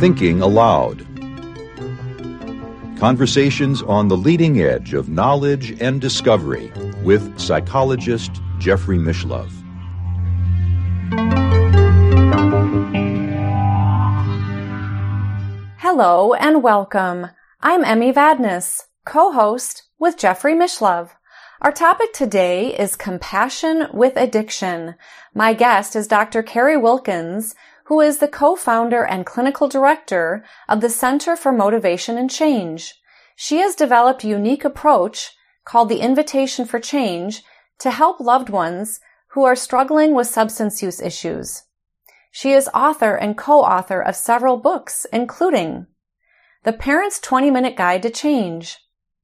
Thinking Allowed. Conversations on the leading edge of knowledge and discovery with psychologist Jeffrey Mishlove. Hello and welcome. I'm Emmy Vadnais, co-host with Jeffrey Mishlove. Our topic today is compassion with addiction. My guest is Dr. Carrie Wilkins, who is the co-founder and clinical director of the Center for Motivation and Change. She has developed a unique approach called the Invitation for Change to help loved ones who are struggling with substance use issues. She is author and co-author of several books, including The Parent's 20 Minute Guide to Change,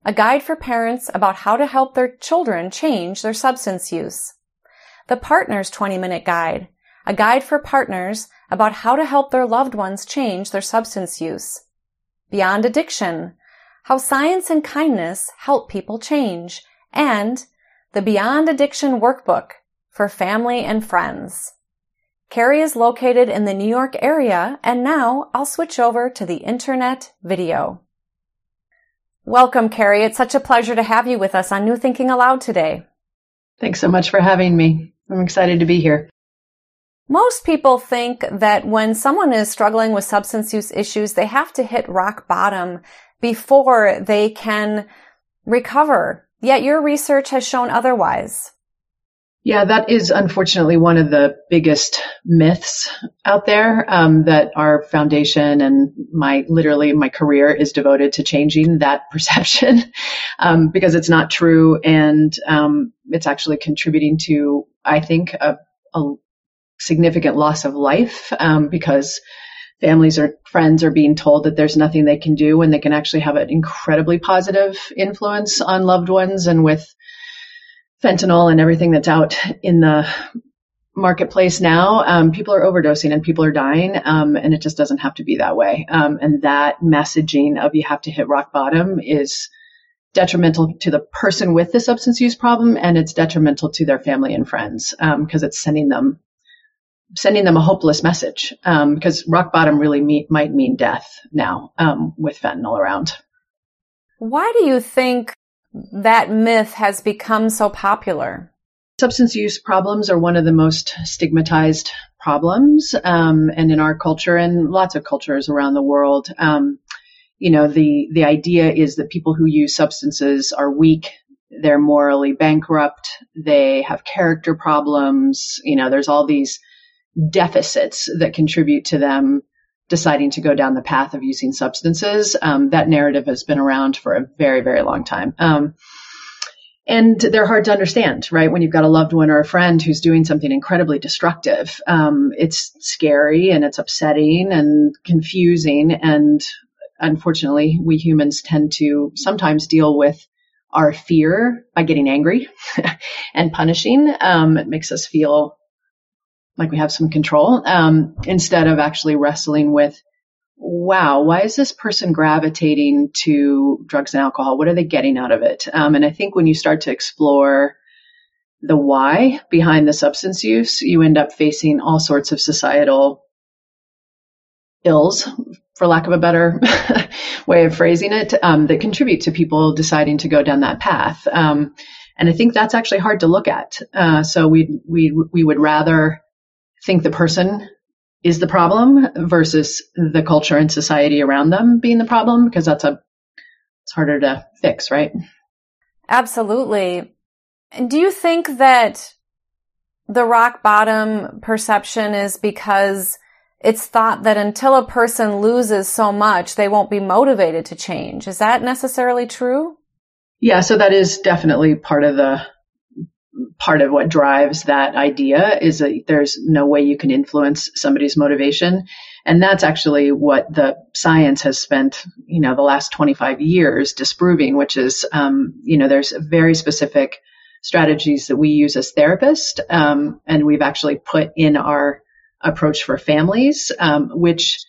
a guide for parents about how to help their children change their substance use. The Partner's 20 Minute Guide, a guide for partners about how to help their loved ones change their substance use. Beyond Addiction, how science and kindness help people change, and the Beyond Addiction Workbook for family and friends. Carrie is located in the New York area, and now I'll switch over to the internet video. Welcome, Carrie. It's such a pleasure to have you with us on New Thinking Allowed today. Thanks so much for having me. I'm excited to be here. Most people think that when someone is struggling with substance use issues, they have to hit rock bottom before they can recover. Yet your research has shown otherwise. Yeah, that is unfortunately one of the biggest myths out there. Um, that our foundation and my literally my career is devoted to changing that perception um, because it's not true, and um, it's actually contributing to I think a, a significant loss of life um, because families or friends are being told that there's nothing they can do when they can actually have an incredibly positive influence on loved ones and with fentanyl and everything that's out in the marketplace now, um, people are overdosing and people are dying, um, and it just doesn't have to be that way. Um, and that messaging of you have to hit rock bottom is detrimental to the person with the substance use problem, and it's detrimental to their family and friends because um, it's sending them sending them a hopeless message because um, rock bottom really might mean death now um, with fentanyl around. Why do you think that myth has become so popular? Substance use problems are one of the most stigmatized problems, um, and in our culture and lots of cultures around the world, um, you know, the the idea is that people who use substances are weak, they're morally bankrupt, they have character problems. You know, there's all these deficits that contribute to them deciding to go down the path of using substances. Um, that narrative has been around for a very, very long time. Um, and they're hard to understand, right? When you've got a loved one or a friend who's doing something incredibly destructive, um, it's scary and it's upsetting and confusing. And unfortunately, we humans tend to sometimes deal with our fear by getting angry and punishing. Um, it makes us feel like we have some control um, instead of actually wrestling with wow why is this person gravitating to drugs and alcohol? What are they getting out of it? Um, and i think when you start to explore the why behind the substance use you end up facing all sorts of societal ills for lack of a better way of phrasing it um, that contribute to people deciding to go down that path. Um, and i think that's actually hard to look at. Uh, so we we we would rather think the person is the problem versus the culture and society around them being the problem because that's a it's harder to fix, right? Absolutely. Do you think that the rock bottom perception is because it's thought that until a person loses so much, they won't be motivated to change. Is that necessarily true? Yeah, so that is definitely part of the part of what drives that idea is that there's no way you can influence somebody's motivation. And that's actually what the science has spent, you know, the last 25 years disproving, which is, um, you know, there's very specific strategies that we use as therapists. Um, and we've actually put in our approach for families, um, which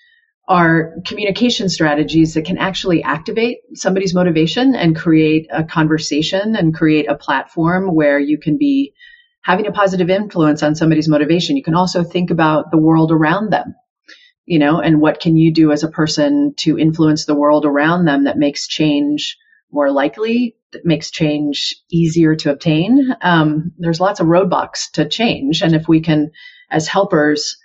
are communication strategies that can actually activate somebody's motivation and create a conversation and create a platform where you can be having a positive influence on somebody's motivation, you can also think about the world around them, you know, and what can you do as a person to influence the world around them that makes change more likely, that makes change easier to obtain. Um, there's lots of roadblocks to change. And if we can, as helpers,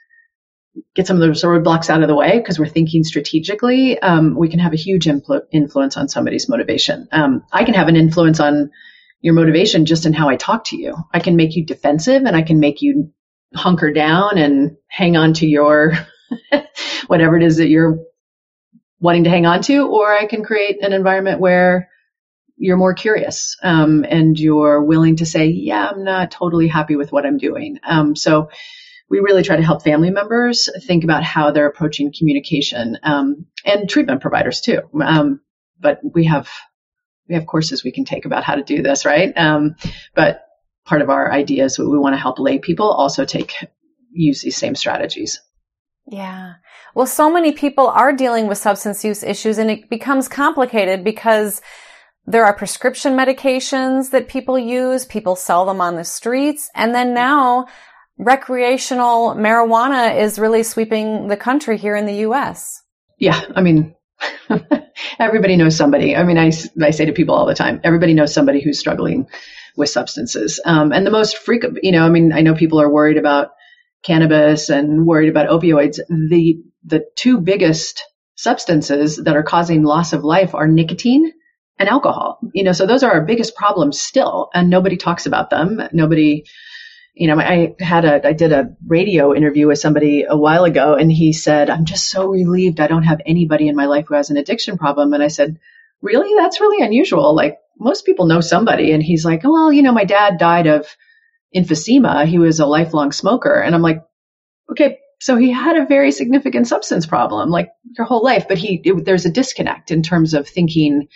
get some of those roadblocks out of the way because we're thinking strategically, um, we can have a huge influ- influence on somebody's motivation. Um, I can have an influence on your motivation just in how I talk to you. I can make you defensive and I can make you hunker down and hang on to your whatever it is that you're wanting to hang on to, or I can create an environment where you're more curious um, and you're willing to say, yeah, I'm not totally happy with what I'm doing. Um, so we really try to help family members think about how they're approaching communication um, and treatment providers too. Um, but we have we have courses we can take about how to do this, right? Um, but part of our idea is we want to help lay people also take use these same strategies. Yeah. Well, so many people are dealing with substance use issues and it becomes complicated because there are prescription medications that people use. People sell them on the streets. And then now recreational marijuana is really sweeping the country here in the U.S. Yeah. I mean, everybody knows somebody. I mean, I, I say to people all the time, everybody knows somebody who's struggling with substances. Um, and the most frequent, you know, I mean, I know people are worried about cannabis and worried about opioids. The, the two biggest substances that are causing loss of life are nicotine and alcohol. You know, so those are our biggest problems still, and nobody talks about them. Nobody, you know, I had a, I did a radio interview with somebody a while ago and he said, I'm just so relieved I don't have anybody in my life who has an addiction problem. And I said, really? That's really unusual. Like most people know somebody. And he's like, well, you know, my dad died of emphysema. He was a lifelong smoker. And I'm like, okay, so he had a very significant substance problem, like your whole life, but he, it, there's a disconnect in terms of thinking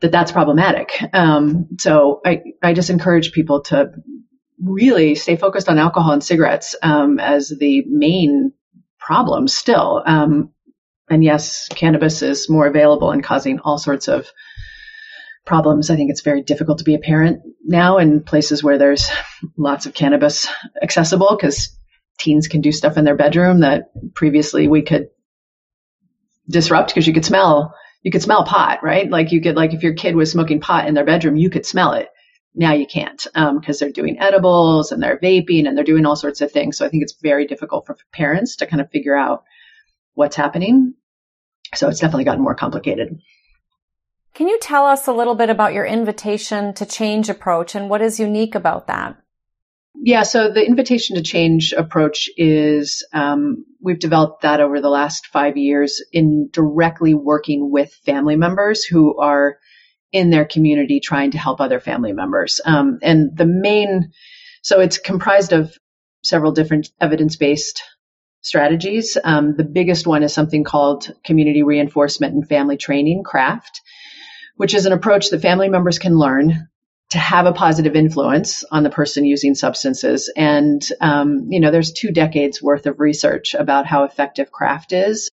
that that's problematic. Um, so I, I just encourage people to really stay focused on alcohol and cigarettes um, as the main problem still. Um, and yes, cannabis is more available and causing all sorts of problems. I think it's very difficult to be a parent now in places where there's lots of cannabis accessible because teens can do stuff in their bedroom that previously we could disrupt because you could smell you could smell pot, right? Like you could like if your kid was smoking pot in their bedroom, you could smell it now you can't because um, they're doing edibles and they're vaping and they're doing all sorts of things. So I think it's very difficult for parents to kind of figure out what's happening. So it's definitely gotten more complicated. Can you tell us a little bit about your invitation to change approach and what is unique about that? Yeah, so the invitation to change approach is um, we've developed that over the last five years in directly working with family members who are in their community trying to help other family members. Um, and the main, so it's comprised of several different evidence based strategies. Um, the biggest one is something called community reinforcement and family training, CRAFT, which is an approach that family members can learn to have a positive influence on the person using substances. And, um, you know, there's two decades worth of research about how effective CRAFT is.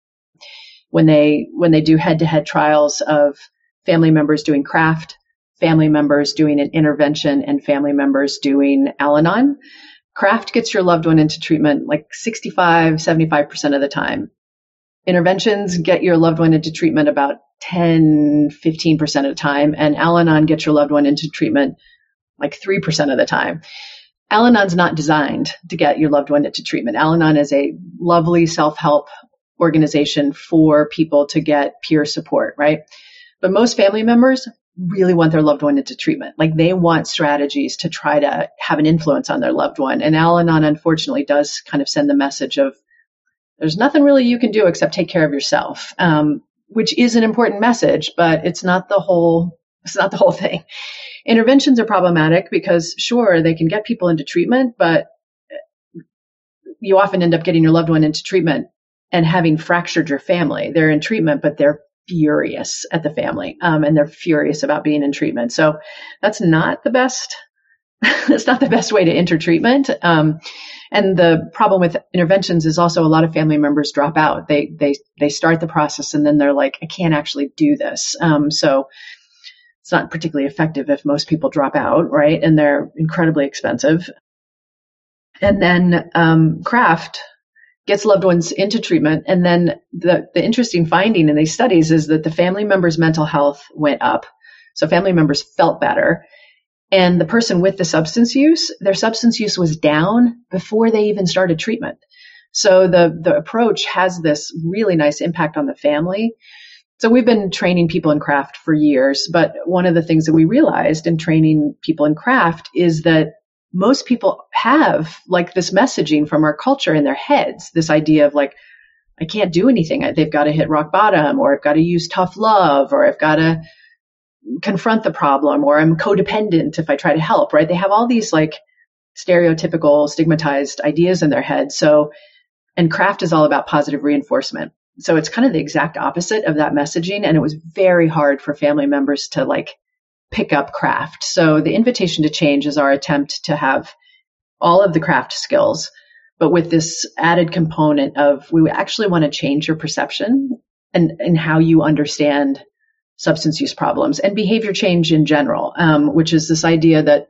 When they, when they do head to head trials of family members doing craft, family members doing an intervention, and family members doing Al Anon. Craft gets your loved one into treatment like 65, 75% of the time. Interventions get your loved one into treatment about 10, 15% of the time. And Al Anon gets your loved one into treatment like 3% of the time. Al Anon's not designed to get your loved one into treatment. Al Anon is a lovely self help organization for people to get peer support, right? But most family members really want their loved one into treatment. Like they want strategies to try to have an influence on their loved one. And Al Anon, unfortunately, does kind of send the message of there's nothing really you can do except take care of yourself, um, which is an important message, but it's not the whole. It's not the whole thing. Interventions are problematic because sure they can get people into treatment, but you often end up getting your loved one into treatment and having fractured your family. They're in treatment, but they're furious at the family um, and they're furious about being in treatment. So that's not the best. that's not the best way to enter treatment. Um, and the problem with interventions is also a lot of family members drop out. They they they start the process and then they're like, I can't actually do this. Um, so it's not particularly effective if most people drop out, right? And they're incredibly expensive. And then um, Craft gets loved ones into treatment. And then the, the interesting finding in these studies is that the family members' mental health went up. So family members felt better. And the person with the substance use, their substance use was down before they even started treatment. So the, the approach has this really nice impact on the family. So we've been training people in craft for years, but one of the things that we realized in training people in craft is that most people have like this messaging from our culture in their heads, this idea of like, I can't do anything. They've got to hit rock bottom or I've got to use tough love or I've got to confront the problem or I'm codependent if I try to help, right? They have all these like stereotypical stigmatized ideas in their head. So, and craft is all about positive reinforcement. So it's kind of the exact opposite of that messaging. And it was very hard for family members to like pick up craft. So the invitation to change is our attempt to have all of the craft skills, but with this added component of we actually want to change your perception and, and how you understand substance use problems and behavior change in general, um, which is this idea that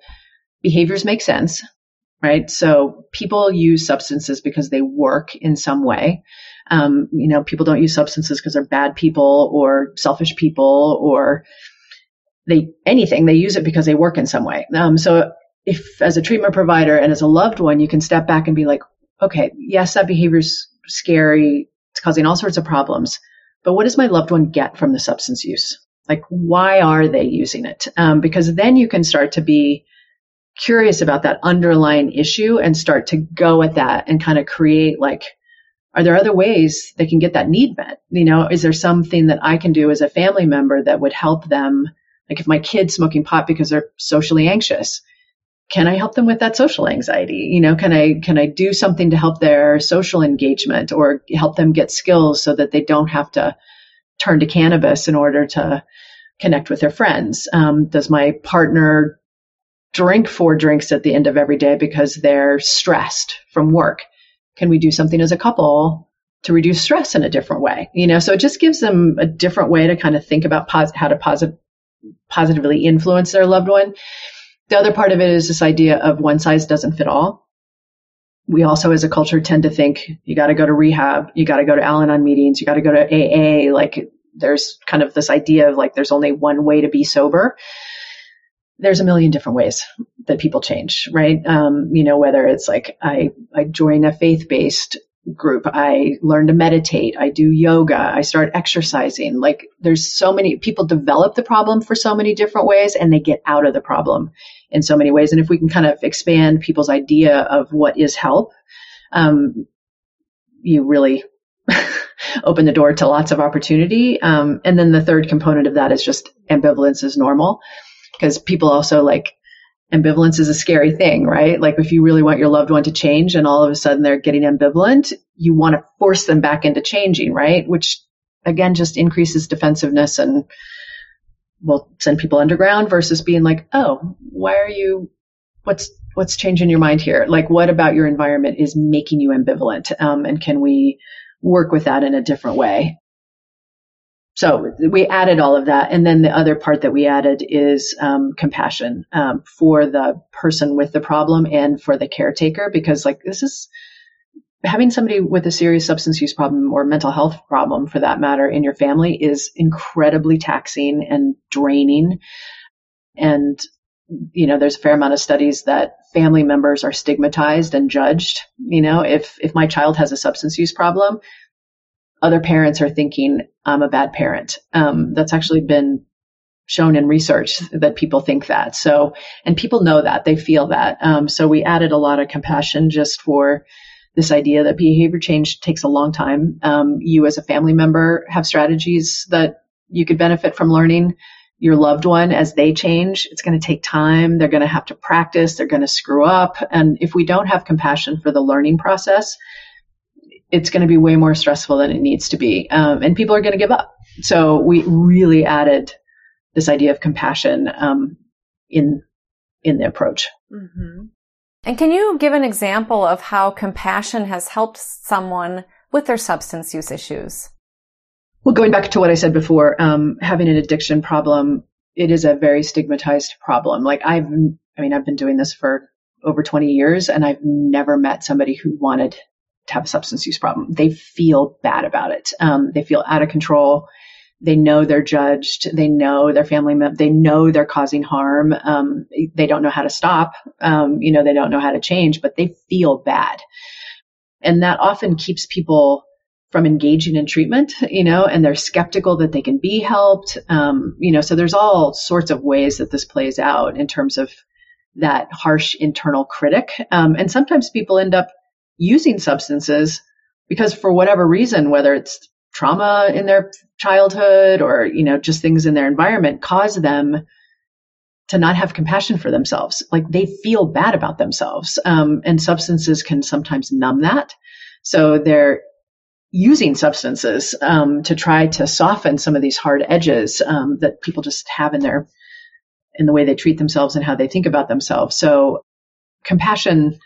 behaviors make sense, right? So people use substances because they work in some way. Um, you know, people don't use substances because they're bad people or selfish people or they anything. They use it because they work in some way. Um, so if as a treatment provider and as a loved one, you can step back and be like, okay, yes, that behavior is scary. It's causing all sorts of problems. But what does my loved one get from the substance use? Like, why are they using it? Um, because then you can start to be curious about that underlying issue and start to go at that and kind of create like, are there other ways they can get that need met? You know, is there something that I can do as a family member that would help them? Like if my kid's smoking pot because they're socially anxious, can I help them with that social anxiety? You know, can I, can I do something to help their social engagement or help them get skills so that they don't have to turn to cannabis in order to connect with their friends? Um, does my partner drink four drinks at the end of every day because they're stressed from work? Can we do something as a couple to reduce stress in a different way? You know, so it just gives them a different way to kind of think about pos- how to posit- positively influence their loved one the other part of it is this idea of one size doesn't fit all. We also, as a culture, tend to think you got to go to rehab, you got to go to Al Anon meetings, you got to go to AA. Like there's kind of this idea of like there's only one way to be sober. There's a million different ways that people change, right? Um, you know, whether it's like I, I join a faith based group. I learn to meditate. I do yoga. I start exercising. Like there's so many people develop the problem for so many different ways and they get out of the problem in so many ways. And if we can kind of expand people's idea of what is help, um, you really open the door to lots of opportunity. Um, and then the third component of that is just ambivalence is normal because people also like ambivalence is a scary thing, right? Like if you really want your loved one to change and all of a sudden they're getting ambivalent, you want to force them back into changing, right? Which again just increases defensiveness and will send people underground versus being like, oh, why are you, what's, what's changing your mind here? Like what about your environment is making you ambivalent? Um, and can we work with that in a different way? So we added all of that. And then the other part that we added is um, compassion um, for the person with the problem and for the caretaker, because like this is having somebody with a serious substance use problem or mental health problem for that matter in your family is incredibly taxing and draining. And, you know, there's a fair amount of studies that family members are stigmatized and judged. You know, if, if my child has a substance use problem, other parents are thinking I'm a bad parent. Um, that's actually been shown in research that people think that. So, and people know that they feel that. Um, so we added a lot of compassion just for this idea that behavior change takes a long time. Um, you as a family member have strategies that you could benefit from learning your loved one as they change. It's going to take time. They're going to have to practice. They're going to screw up. And if we don't have compassion for the learning process, it's going to be way more stressful than it needs to be. Um, and people are going to give up. So we really added this idea of compassion um, in in the approach. Mm-hmm. And can you give an example of how compassion has helped someone with their substance use issues? Well, going back to what I said before, um, having an addiction problem, it is a very stigmatized problem. Like I've, I mean, I've been doing this for over 20 years and I've never met somebody who wanted have a substance use problem. They feel bad about it. Um, they feel out of control. They know they're judged. They know their family, they know they're causing harm. Um, they don't know how to stop. Um, you know, they don't know how to change, but they feel bad. And that often keeps people from engaging in treatment, you know, and they're skeptical that they can be helped. Um, you know, so there's all sorts of ways that this plays out in terms of that harsh internal critic. Um, and sometimes people end up using substances because for whatever reason, whether it's trauma in their childhood or, you know, just things in their environment cause them to not have compassion for themselves. Like they feel bad about themselves. Um, and substances can sometimes numb that. So they're using substances um, to try to soften some of these hard edges um, that people just have in their in the way they treat themselves and how they think about themselves. So compassion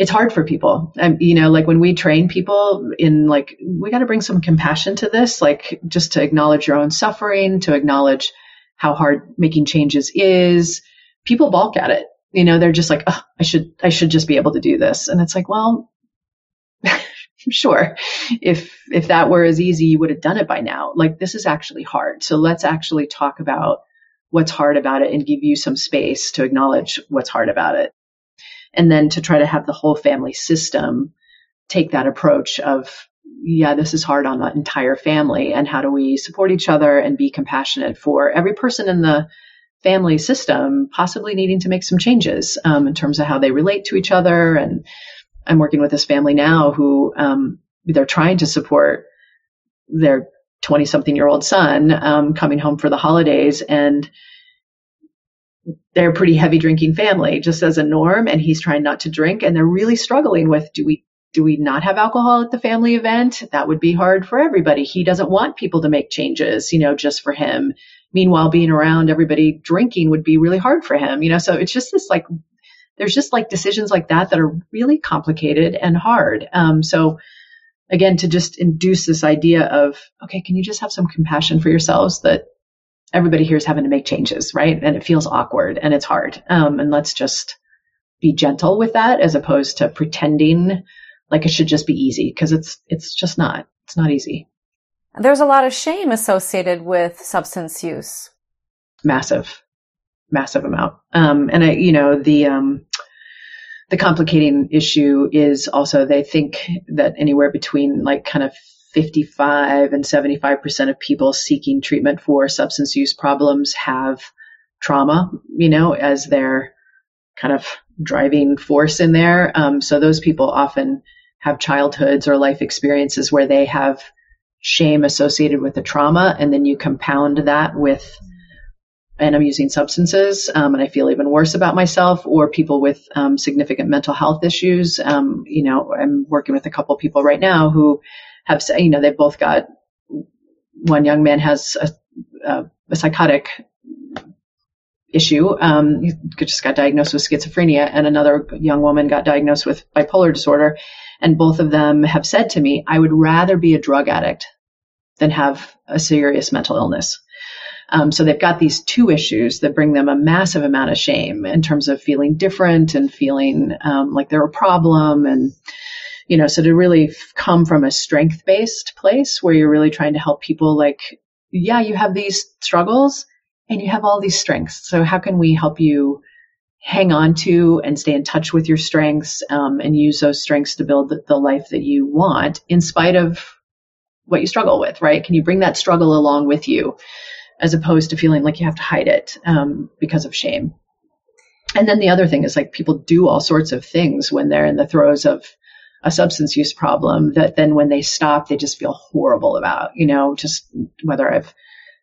it's hard for people. Um, you know, like when we train people in like, we got to bring some compassion to this, like just to acknowledge your own suffering, to acknowledge how hard making changes is. People balk at it. You know, they're just like, oh, I should, I should just be able to do this. And it's like, well, sure. If, if that were as easy, you would have done it by now. Like this is actually hard. So let's actually talk about what's hard about it and give you some space to acknowledge what's hard about it and then to try to have the whole family system take that approach of yeah this is hard on the entire family and how do we support each other and be compassionate for every person in the family system possibly needing to make some changes um, in terms of how they relate to each other. And i'm working with this family now who um, they're trying to support their 20 something year old son um, coming home for the holidays. And they're a pretty heavy drinking family just as a norm and he's trying not to drink and they're really struggling with do we do we not have alcohol at the family event? That would be hard for everybody. He doesn't want people to make changes you know just for him. Meanwhile being around everybody drinking would be really hard for him you know so it's just this like there's just like decisions like that that are really complicated and hard. Um, so again to just induce this idea of okay can you just have some compassion for yourselves that everybody here is having to make changes, right? And it feels awkward and it's hard. Um, and let's just be gentle with that as opposed to pretending like it should just be easy because it's it's just not. It's not easy. There's a lot of shame associated with substance use. Massive, massive amount. Um, and I, you know, the um, the complicating issue is also they think that anywhere between like kind of 55 and 75% of people seeking treatment for substance use problems have trauma, you know, as their kind of driving force in there. Um, so those people often have childhoods or life experiences where they have shame associated with the trauma, and then you compound that with and I'm using substances, um, and I feel even worse about myself, or people with um, significant mental health issues. Um, you know, I'm working with a couple people right now who have, said, you know, they've both got, one young man has a, a, a psychotic issue. Um, he just got diagnosed with schizophrenia, and another young woman got diagnosed with bipolar disorder. And both of them have said to me, I would rather be a drug addict than have a serious mental illness. Um, so they've got these two issues that bring them a massive amount of shame in terms of feeling different and feeling um, like they're a problem and you know, so to really come from a strength based place where you're really trying to help people like, yeah, you have these struggles and you have all these strengths. So how can we help you hang on to and stay in touch with your strengths um, and use those strengths to build the, the life that you want in spite of what you struggle with, right? Can you bring that struggle along with you as opposed to feeling like you have to hide it um, because of shame? And then the other thing is like people do all sorts of things when they're in the throes of a substance use problem that then when they stop, they just feel horrible about, you know, just whether I've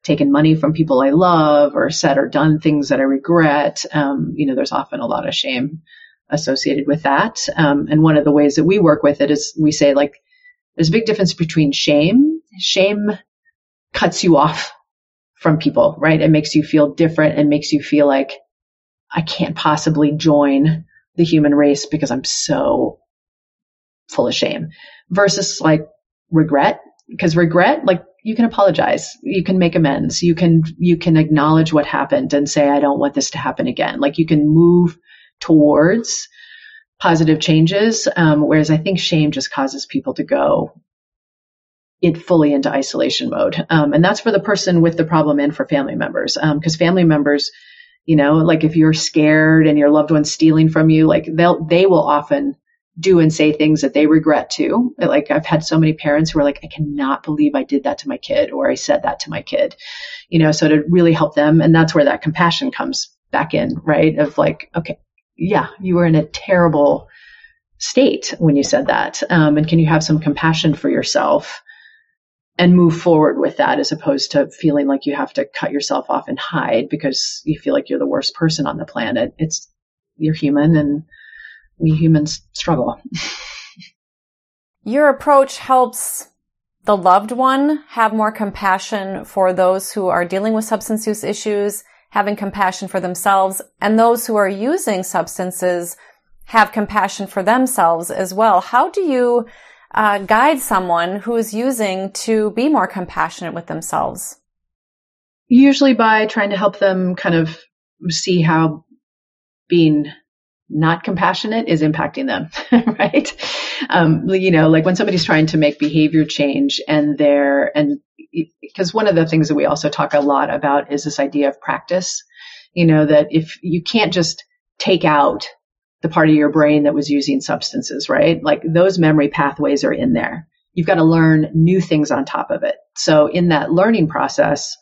taken money from people I love or said or done things that I regret. Um, you know, there's often a lot of shame associated with that. Um, and one of the ways that we work with it is we say like, there's a big difference between shame. Shame cuts you off from people, right? It makes you feel different and makes you feel like I can't possibly join the human race because I'm so full of shame versus like regret because regret like you can apologize you can make amends you can you can acknowledge what happened and say i don't want this to happen again like you can move towards positive changes. Um, whereas I think shame just causes people to go it fully into isolation mode. Um, and that's for the person with the problem and for family members. Because um, family members, you know, like if you're scared and your loved one's stealing from you, like they'll, they will often do and say things that they regret too. Like I've had so many parents who are like, I cannot believe I did that to my kid or I said that to my kid, you know, so to really help them. And that's where that compassion comes back in, right? Of like, okay, yeah, you were in a terrible state when you said that. Um, and can you have some compassion for yourself? and move forward with that as opposed to feeling like you have to cut yourself off and hide because you feel like you're the worst person on the planet. It's you're human and we humans struggle. Your approach helps the loved one have more compassion for those who are dealing with substance use issues, having compassion for themselves, and those who are using substances have compassion for themselves as well. How do you uh, guide someone who is using to be more compassionate with themselves? Usually by trying to help them kind of see how being not compassionate is impacting them, right? Um, you know, like when somebody's trying to make behavior change and they're, and because one of the things that we also talk a lot about is this idea of practice, you know, that if you can't just take out the part of your brain that was using substances, right? Like those memory pathways are in there. You've got to learn new things on top of it. So in that learning process,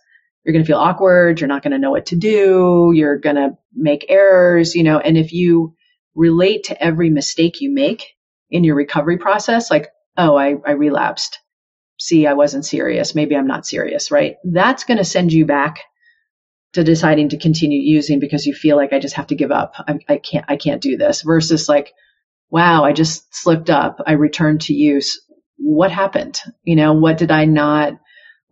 you're going to feel awkward. You're not going to know what to do. You're going to make errors, you know, and if you relate to every mistake you make in your recovery process, like, oh, I, I relapsed. See, I wasn't serious. Maybe I'm not serious, right? That's going to send you back to deciding to continue using because you feel like I just have to give up. I, I can't, I can't do this versus like, wow, I just slipped up. I returned to use. What happened? You know, what did I not,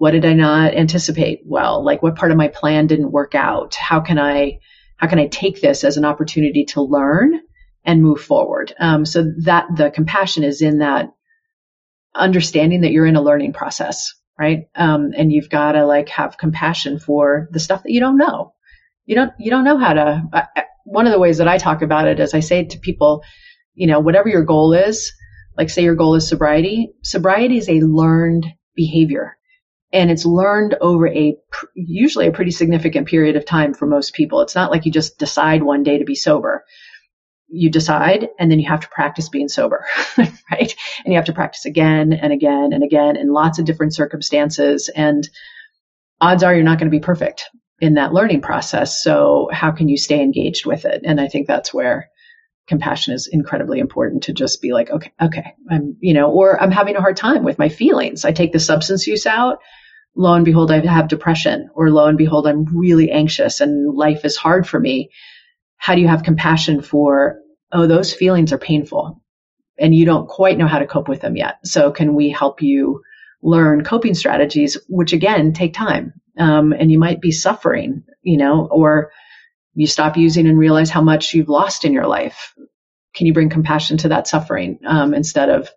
what did I not anticipate well? Like what part of my plan didn't work out? How can I, how can I take this as an opportunity to learn and move forward? Um, so that the compassion is in that understanding that you're in a learning process right? Um, and you've got to like have compassion for the stuff that you don't know. You don't you don't know how to. Uh, one of the ways that I talk about it is I say to people, you know, whatever your goal is, like say your goal is sobriety. Sobriety is a learned behavior, and it's learned over a usually a pretty significant period of time for most people. It's not like you just decide one day to be sober you decide and then you have to practice being sober, right? And you have to practice again and again and again in lots of different circumstances. And odds are you're not going to be perfect in that learning process. So how can you stay engaged with it? And I think that's where compassion is incredibly important to just be like, okay, okay, I'm, you know, or I'm having a hard time with my feelings. I take the substance use out. Lo and behold, I have depression or lo and behold, I'm really anxious and life is hard for me. How do you have compassion for oh, those feelings are painful and you don't quite know how to cope with them yet. So can we help you learn coping strategies, which again take time. Um, and you might be suffering, you know, or you stop using and realize how much you've lost in your life. Can you bring compassion to that suffering um, instead of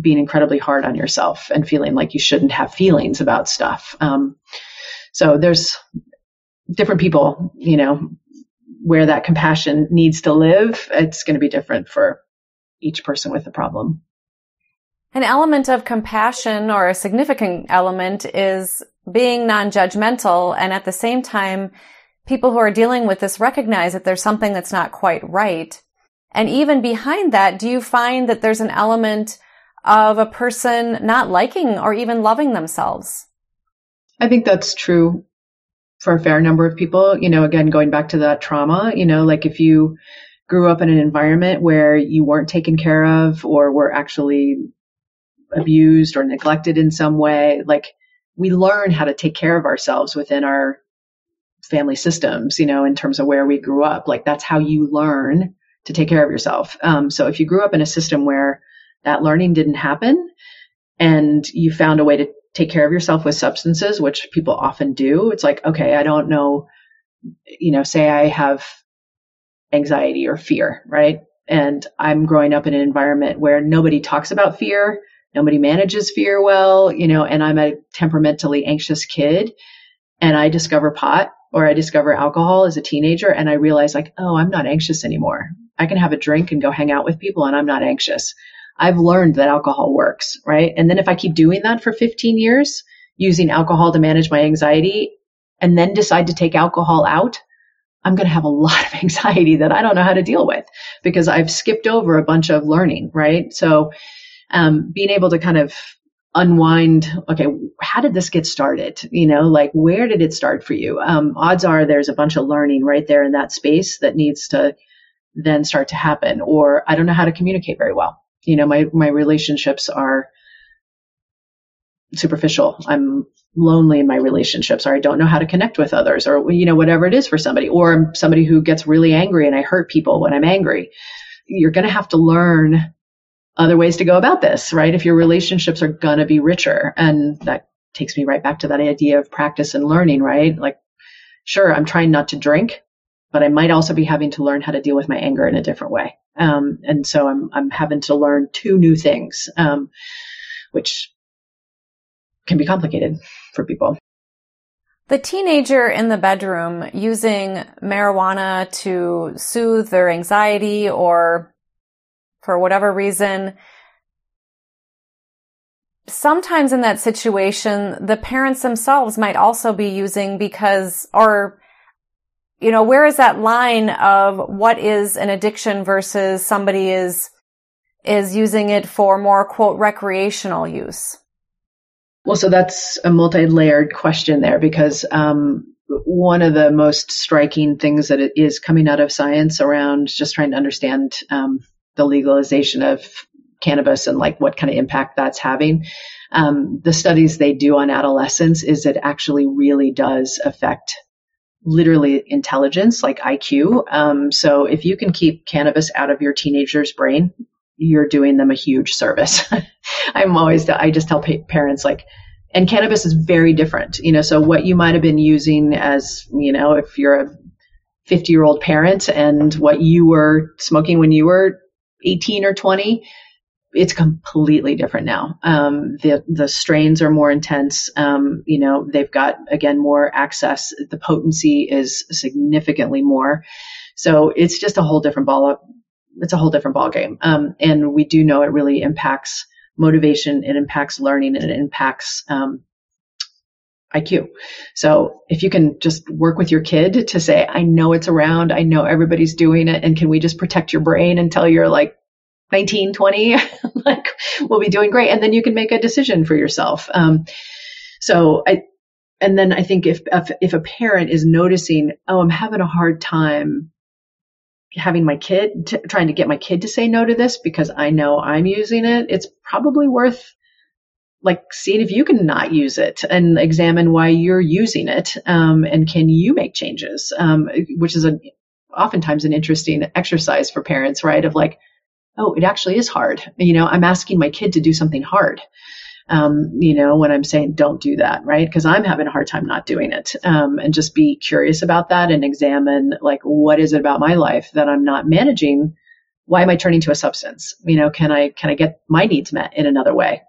being incredibly hard on yourself and feeling like you shouldn't have feelings about stuff? Um, so there's different people, you know, where that compassion needs to live, it's going to be different for each person with the problem. An element of compassion or a significant element is being non-judgmental and at the same time, people who are dealing with this recognize that there's something that's not quite right. And even behind that, do you find that there's an element of a person not liking or even loving themselves? I think that's true for a fair number of people. You know, again, going back to that trauma, you know, like if you grew up in an environment where you weren't taken care of or were actually abused or neglected in some way, like we learn how to take care of ourselves within our family systems, you know, in terms of where we grew up. Like that's how you learn to take care of yourself. Um, so if you grew up in a system where that learning didn't happen and you found a way to take care of yourself with substances, which people often do. It's like, okay, I don't know, you know, say I have anxiety or fear, right? And I'm growing up in an environment where nobody talks about fear, nobody manages fear well, you know, and I'm a temperamentally anxious kid and I discover pot or I discover alcohol as a teenager and I realize like, oh, I'm not anxious anymore. I can have a drink and go hang out with people and I'm not anxious. I've learned that alcohol works, right? And then if I keep doing that for 15 years, using alcohol to manage my anxiety and then decide to take alcohol out, I'm going to have a lot of anxiety that I don't know how to deal with because I've skipped over a bunch of learning, right? So, um, being able to kind of unwind okay how did this get started you know like where did it start for you um, odds are there's a bunch of learning right there in that space that needs to then start to happen or i don't know how to communicate very well you know my my relationships are superficial i'm lonely in my relationships or i don't know how to connect with others or you know whatever it is for somebody or i'm somebody who gets really angry and i hurt people when i'm angry you're going to have to learn other ways to go about this, right? If your relationships are going to be richer. And that takes me right back to that idea of practice and learning, right? Like, sure, I'm trying not to drink, but I might also be having to learn how to deal with my anger in a different way. Um, and so I'm, I'm having to learn two new things, um, which can be complicated for people. The teenager in the bedroom using marijuana to soothe their anxiety or for whatever reason, sometimes in that situation, the parents themselves might also be using because, or, you know, where is that line of what is an addiction versus somebody is, is using it for more quote recreational use? Well, so that's a multi-layered question there because, um, one of the most striking things that is coming out of science around just trying to understand um, the legalization of cannabis and like what kind of impact that's having. Um, the studies they do on adolescents is it actually really does affect literally intelligence, like IQ. Um, so if you can keep cannabis out of your teenager's brain, you're doing them a huge service. I'm always, I just tell pa- parents like, and cannabis is very different, you know, so what you might have been using as, you know, if you're a 50 year old parent and what you were smoking when you were 18 or 20, it's completely different now. Um, the the strains are more intense. Um, you know, they've got again more access. The potency is significantly more. So it's just a whole different ball. It's a whole different ball game. Um, and we do know it really impacts motivation. It impacts learning, and it impacts um, IQ. So if you can just work with your kid to say, I know it's around, I know everybody's doing it, and can we just protect your brain until you're like 19, 20? like we'll be doing great. And then you can make a decision for yourself. Um, so I, and then I think if, if, if a parent is noticing, oh, I'm having a hard time having my kid t- trying to get my kid to say no to this because I know I'm using it, it's probably worth like seeing if you can not use it and examine why you're using it um, and can you make changes um, which is a oftentimes an interesting exercise for parents right of like oh it actually is hard. You know i'm asking my kid to do something hard. Um, you know when i'm saying don't do that right? Because i'm having a hard time not doing it. Um, and just be curious about that and examine like what is it about my life that i'm not managing? Why am i turning to a substance? You know can i can i get my needs met in another way?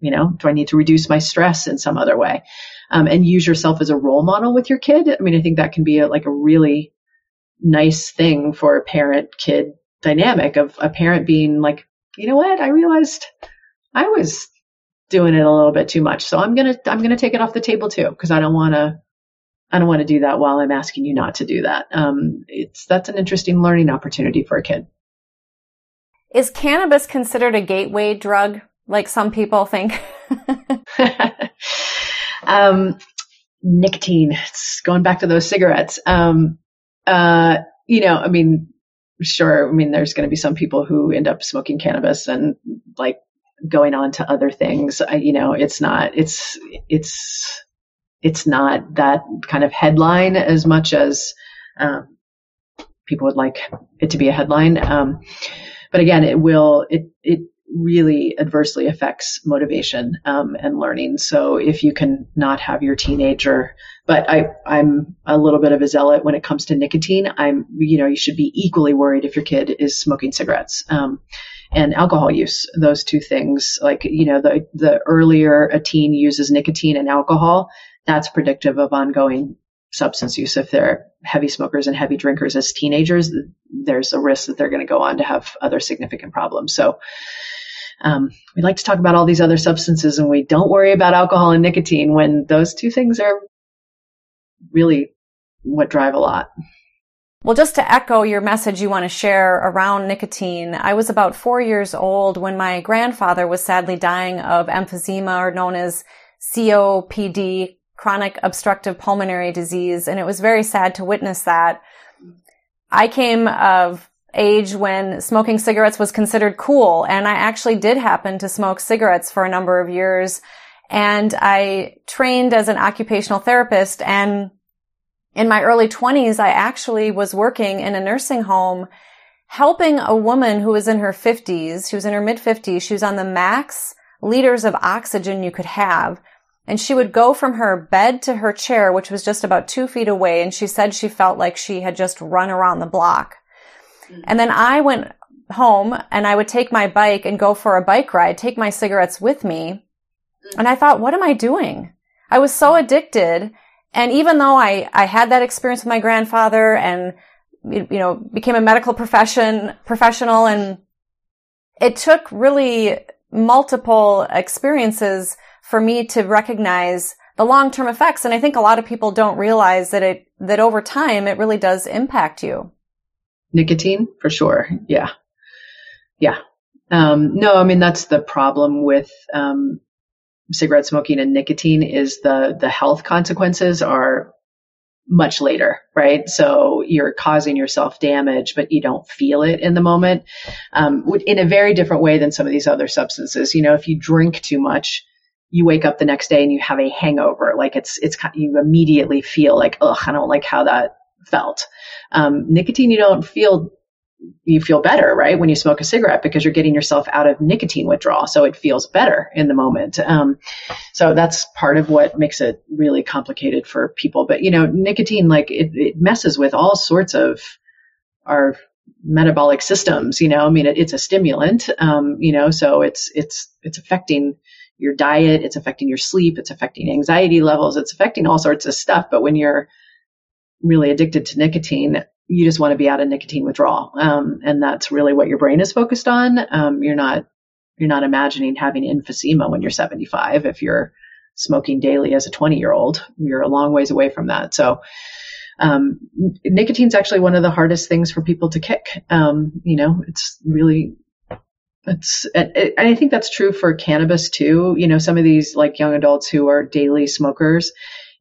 You know, do I need to reduce my stress in some other way? Um, and use yourself as a role model with your kid. I mean, I think that can be a, like a really nice thing for a parent kid dynamic of a parent being like, you know what? I realized I was doing it a little bit too much. So I'm going to, I'm going to take it off the table too. Cause I don't want to, I don't want to do that while I'm asking you not to do that. Um, it's, that's an interesting learning opportunity for a kid. Is cannabis considered a gateway drug like some people think? um, nicotine. It's going back to those cigarettes. Um, uh, you know, I mean, sure. I mean, there's going to be some people who end up smoking cannabis and like going on to other things. I, you know, it's not, it's, it's, it's not that kind of headline as much as, um, people would like it to be a headline. Um, but again, it will, it, it really adversely affects motivation um, and learning. So if you can not have your teenager, but I, I'm a little bit of a zealot when it comes to nicotine. I'm, you know, you should be equally worried if your kid is smoking cigarettes. Um, and alcohol use, those two things, like, you know, the, the earlier a teen uses nicotine and alcohol, that's predictive of ongoing substance use. If they're heavy smokers and heavy drinkers as teenagers, there's a risk that they're going to go on to have other significant problems. So, um, we like to talk about all these other substances and we don't worry about alcohol and nicotine when those two things are really what drive a lot. Well, just to echo your message you want to share around nicotine, I was about four years old when my grandfather was sadly dying of emphysema or known as COPD, chronic obstructive pulmonary disease. And it was very sad to witness that. I came of age when smoking cigarettes was considered cool. And I actually did happen to smoke cigarettes for a number of years. And I trained as an occupational therapist. And in my early twenties, I actually was working in a nursing home helping a woman who was in her fifties. She was in her mid fifties. She was on the max liters of oxygen you could have. And she would go from her bed to her chair, which was just about two feet away. And she said she felt like she had just run around the block. Mm-hmm. And then I went home and I would take my bike and go for a bike ride, take my cigarettes with me. Mm-hmm. And I thought, what am I doing? I was so addicted. And even though I, I had that experience with my grandfather and, you know, became a medical profession, professional and it took really multiple experiences for me to recognize the long-term effects. And I think a lot of people don't realize that it, that over time it really does impact you. Nicotine, for sure. Yeah. Yeah. Um, no, I mean, that's the problem with, um, cigarette smoking and nicotine is the, the health consequences are much later, right? So you're causing yourself damage, but you don't feel it in the moment, um, in a very different way than some of these other substances. You know, if you drink too much, you wake up the next day and you have a hangover. Like it's, it's, you immediately feel like, ugh, I don't like how that felt. Um, nicotine, you don't feel, you feel better, right? When you smoke a cigarette because you're getting yourself out of nicotine withdrawal. So it feels better in the moment. Um, so that's part of what makes it really complicated for people. But, you know, nicotine, like it, it messes with all sorts of our metabolic systems, you know, I mean, it, it's a stimulant, um, you know, so it's, it's, it's affecting your diet, it's affecting your sleep, it's affecting anxiety levels, it's affecting all sorts of stuff. But when you're really addicted to nicotine, you just want to be out of nicotine withdrawal. Um, and that's really what your brain is focused on. Um, you're not, you're not imagining having emphysema when you're 75. If you're smoking daily as a 20 year old, you're a long ways away from that. So, um, nicotine's actually one of the hardest things for people to kick. Um, you know, it's really it's, and I think that's true for cannabis too. You know, some of these like young adults who are daily smokers,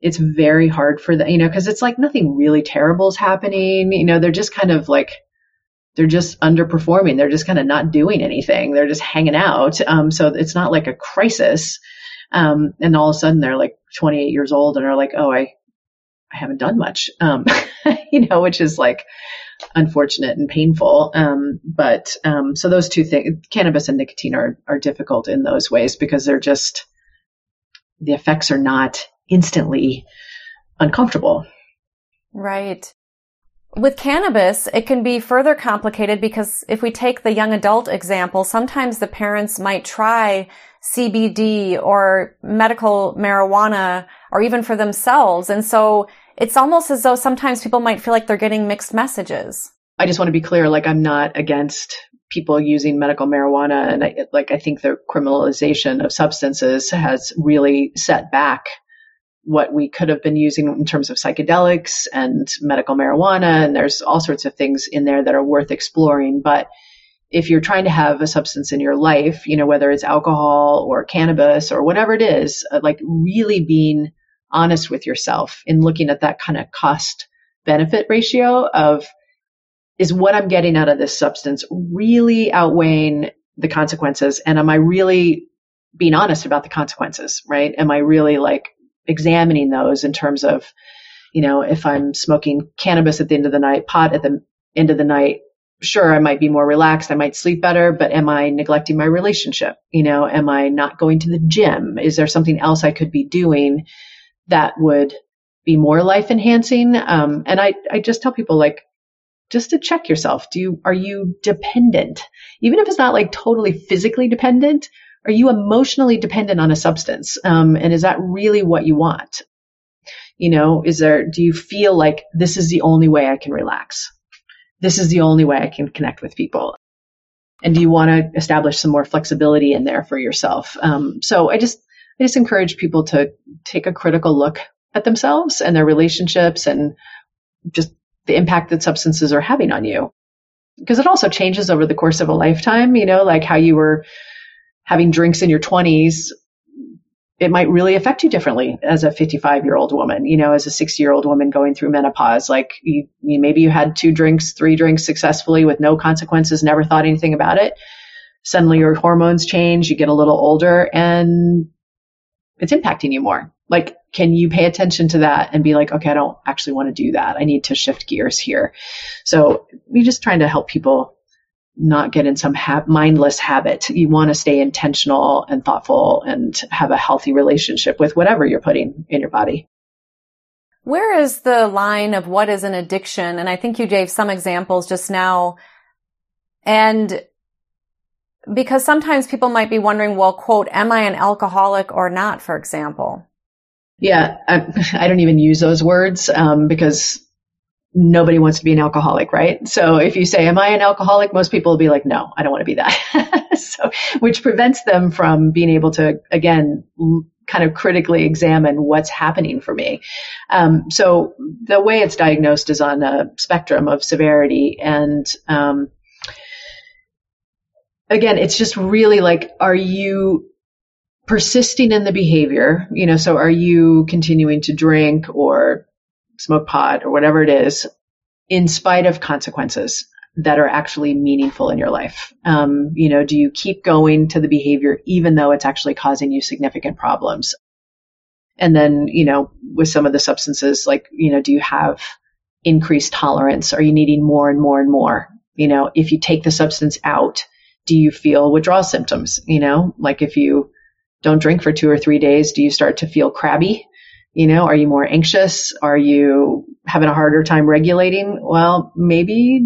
it's very hard for them, you know, cause it's like nothing really terrible is happening. You know, they're just kind of like, they're just underperforming. They're just kind of not doing anything. They're just hanging out. Um, so it's not like a crisis. Um, and all of a sudden they're like 28 years old and are like, oh, I, I haven't done much. Um, you know, which is like, unfortunate and painful. Um, but um, so those two things, cannabis and nicotine, are are difficult in those ways because they're just the effects are not instantly uncomfortable. Right. With cannabis, it can be further complicated because if we take the young adult example, sometimes the parents might try CBD or medical marijuana or even for themselves. And so it's almost as though sometimes people might feel like they're getting mixed messages. I just want to be clear, like I'm not against people using medical marijuana and I, like I think the criminalization of substances has really set back what we could have been using in terms of psychedelics and medical marijuana and there's all sorts of things in there that are worth exploring but if you're trying to have a substance in your life you know whether it's alcohol or cannabis or whatever it is uh, like really being honest with yourself in looking at that kind of cost benefit ratio of is what I'm getting out of this substance really outweighing the consequences? And am I really being honest about the consequences, right? Am I really like examining those in terms of, you know, if I'm smoking cannabis at the end of the night, pot at the end of the night, sure, I might be more relaxed. I might sleep better, but am I neglecting my relationship? You know, am I not going to the gym? Is there something else I could be doing that would be more life enhancing. Um, and I, I just tell people like, just to check yourself. Do you, are you dependent? Even if it's not like totally physically dependent, are you emotionally dependent on a substance? Um, and is that really what you want? You know, is there, do you feel like this is the only way I can relax? This is the only way I can connect with people. And do you want to establish some more flexibility in there for yourself? Um, so I just, I just encourage people to take a critical look at themselves and their relationships and just the impact that substances are having on you. Because it also changes over the course of a lifetime, you know, like how you were having drinks in your 20s it might really affect you differently as a 55 year old woman, you know, as a 60 year old woman going through menopause. Like you, you, maybe you had two drinks, three drinks successfully with no consequences, never thought anything about it. Suddenly your hormones change, you get a little older and it's impacting you more. Like, can you pay attention to that and be like, okay, I don't actually want to do that. I need to shift gears here. So we're just trying to help people not get in some ha- mindless habit. You want to stay intentional and thoughtful and have a healthy relationship with whatever you're putting in your body. Where is the line of what is an addiction? And I think you gave some examples just now. And because sometimes people might be wondering, well, quote, am I an alcoholic or not, for example? Yeah, I, I don't even use those words um, because nobody wants to be an alcoholic, right? So if you say, am I an alcoholic? Most people will be like, no, I don't want to be that. so, which prevents them from being able to, again, kind of critically examine what's happening for me. Um, so the way it's diagnosed is on a spectrum of severity and, um, again, it's just really like, are you persisting in the behavior? You know, so are you continuing to drink or smoke pot or whatever it is in spite of consequences that are actually meaningful in your life? Um, you know, do you keep going to the behavior even though it's actually causing you significant problems? And then, you know, with some of the substances, like, you know, do you have increased tolerance? Are you needing more and more and more? You know, if you take the substance out, do you feel withdrawal symptoms? You know, like if you don't drink for two or three days, do you start to feel crabby? You know, are you more anxious? Are you having a harder time regulating? Well, maybe,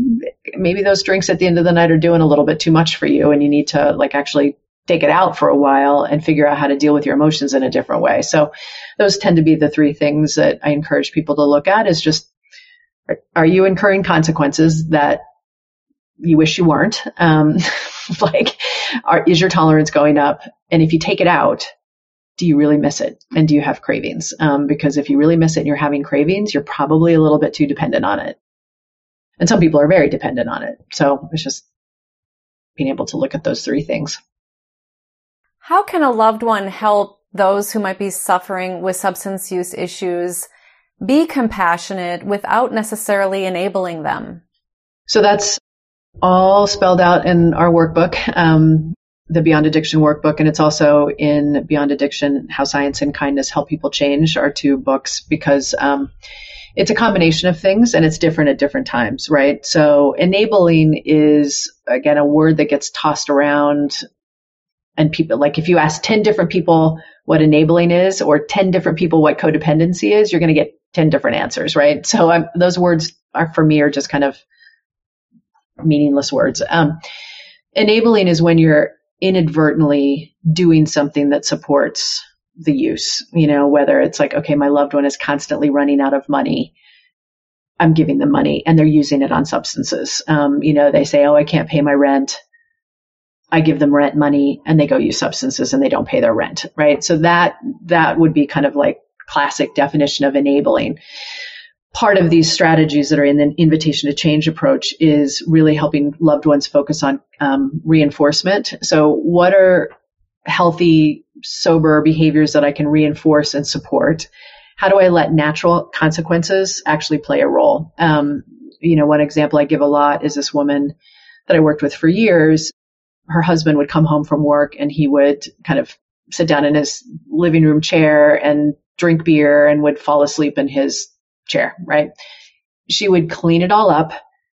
maybe those drinks at the end of the night are doing a little bit too much for you and you need to like actually take it out for a while and figure out how to deal with your emotions in a different way. So those tend to be the three things that I encourage people to look at is just, are you incurring consequences that you wish you weren't? Um, like, are, is your tolerance going up? And if you take it out, do you really miss it? And do you have cravings? Um, because if you really miss it and you're having cravings, you're probably a little bit too dependent on it. And some people are very dependent on it. So it's just being able to look at those three things. How can a loved one help those who might be suffering with substance use issues be compassionate without necessarily enabling them? So that's all spelled out in our workbook. Um, the Beyond Addiction workbook, and it's also in Beyond Addiction How Science and Kindness Help People Change, our two books, because um, it's a combination of things and it's different at different times, right? So enabling is, again, a word that gets tossed around. And people, like if you ask 10 different people what enabling is or 10 different people what codependency is, you're going to get 10 different answers, right? So those words are for me are just kind of meaningless words. Um, enabling is when you're inadvertently doing something that supports the use, you know, whether it's like, okay, my loved one is constantly running out of money. I'm giving them money and they're using it on substances. Um, you know, they say, oh, I can't pay my rent. I give them rent money and they go use substances and they don't pay their rent, right? So that, that would be kind of like classic definition of enabling part of these strategies that are in the invitation to change approach is really helping loved ones focus on um, reinforcement. So, what are healthy, sober behaviors that I can reinforce and support? How do I let natural consequences actually play a role? Um, you know, one example I give a lot is this woman that I worked with for years. Her husband would come home from work and he would kind of sit down in his living room chair and drink beer and would fall asleep in his chair, right? She would clean it all up.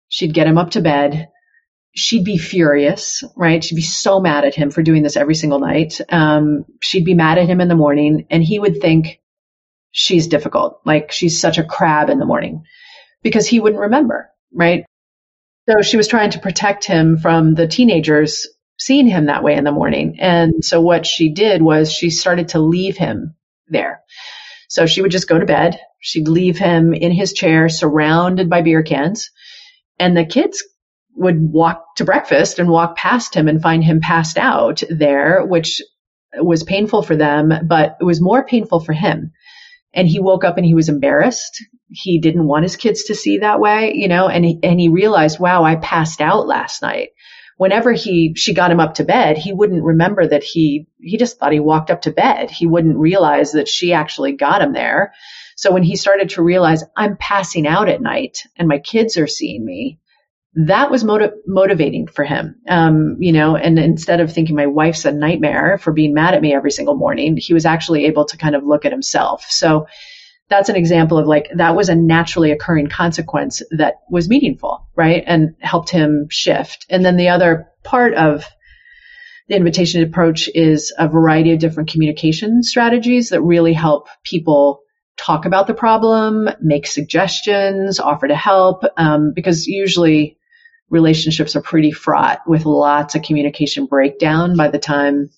She'd get him up to bed. She'd be furious, right? She'd be so mad at him for doing this every single night. Um, she'd be mad at him in the morning and he would think she's difficult. Like she's such a crab in the morning because he wouldn't remember, right? So she was trying to protect him from the teenagers seeing him that way in the morning. And so what she did was she started to leave him there. So she would just go to bed She'd leave him in his chair surrounded by beer cans and the kids would walk to breakfast and walk past him and find him passed out there, which was painful for them, but it was more painful for him. And he woke up and he was embarrassed. He didn't want his kids to see that way, you know, and he, and he realized, wow, I passed out last night. Whenever he, she got him up to bed, he wouldn't remember that he, he just thought he walked up to bed. He wouldn't realize that she actually got him there. So when he started to realize I'm passing out at night and my kids are seeing me, that was motiv- motivating for him. Um, you know, and instead of thinking my wife's a nightmare for being mad at me every single morning, he was actually able to kind of look at himself. So that's an example of like that was a naturally occurring consequence that was meaningful, right? And helped him shift. And then the other part of the invitation approach is a variety of different communication strategies that really help people talk about the problem, make suggestions, offer to help, um, because usually relationships are pretty fraught with lots of communication breakdown by the time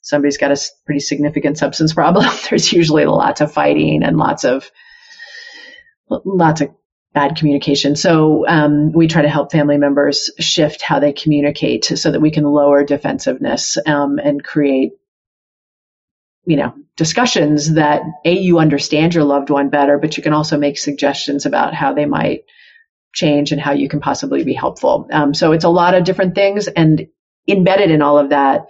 somebody's got a pretty significant substance problem. There's usually lots of fighting and lots of lots of bad communication. So um, we try to help family members shift how they communicate so that we can lower defensiveness um, and create, you know, discussions that a you understand your loved one better, but you can also make suggestions about how they might change and how you can possibly be helpful. Um, so it's a lot of different things and embedded in all of that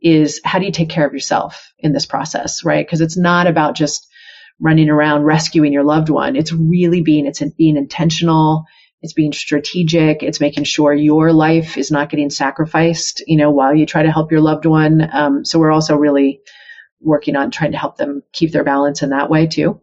is how do you take care of yourself in this process, right? Because it's not about just running around rescuing your loved one. It's really being, it's being intentional. It's being strategic. It's making sure your life is not getting sacrificed, you know, while you try to help your loved one. Um, so we're also really working on trying to help them keep their balance in that way too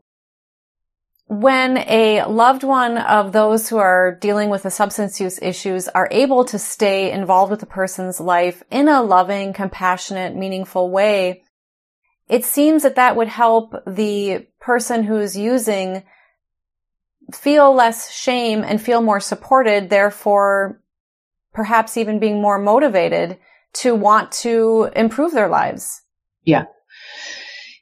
when a loved one of those who are dealing with the substance use issues are able to stay involved with the person's life in a loving, compassionate, meaningful way, it seems that that would help the person who's using feel less shame and feel more supported, therefore perhaps even being more motivated to want to improve their lives. Yeah.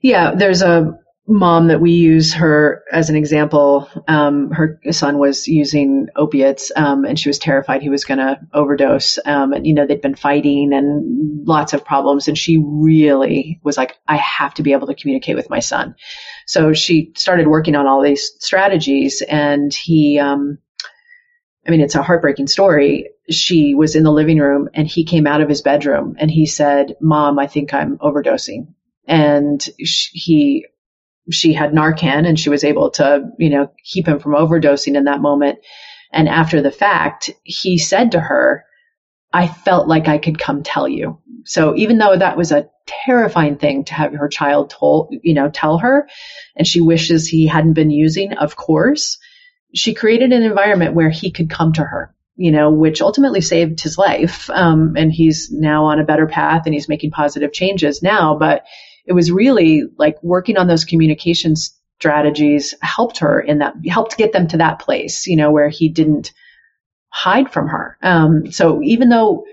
Yeah, there's a mom that we use her as an example. Um, her son was using opiates, um, and she was terrified he was going to overdose. Um, and you know they'd been fighting and lots of problems, and she really was like, "I have to be able to communicate with my son." So she started working on all these strategies, and he. Um, I mean, it's a heartbreaking story. She was in the living room and he came out of his bedroom and he said, Mom, I think I'm overdosing. And he she had Narcan and she was able to, you know, keep him from overdosing in that moment. And after the fact, he said to her, I felt like I could come tell you. So even though that was a terrifying thing to have her child told, you know, tell her, and she wishes he hadn't been using, of course, she created an environment where he could come to her, you know, which ultimately saved his life. Um, and he's now on a better path and he's making positive changes now, but it was really like working on those communication strategies helped her in that, helped get them to that place, you know, where he didn't hide from her. Um, so even though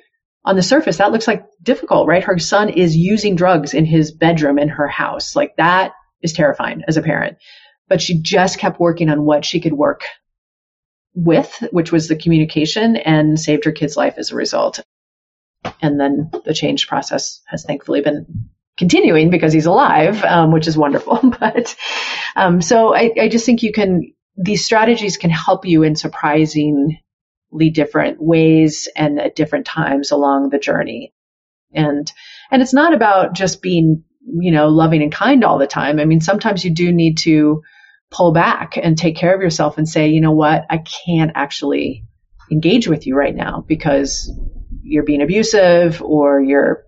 on the surface that looks like difficult, right? Her son is using drugs in his bedroom in her house. Like that is terrifying as a parent. But she just kept working on what she could work with, which was the communication and saved her kid's life as a result. And then the change process has thankfully been continuing because he's alive, um, which is wonderful. but um, so I, I just think you can these strategies can help you in surprisingly different ways and at different times along the journey. And and it's not about just being you know loving and kind all the time. I mean, sometimes you do need to pull back and take care of yourself and say, you know what, I can't actually engage with you right now because you're being abusive or you're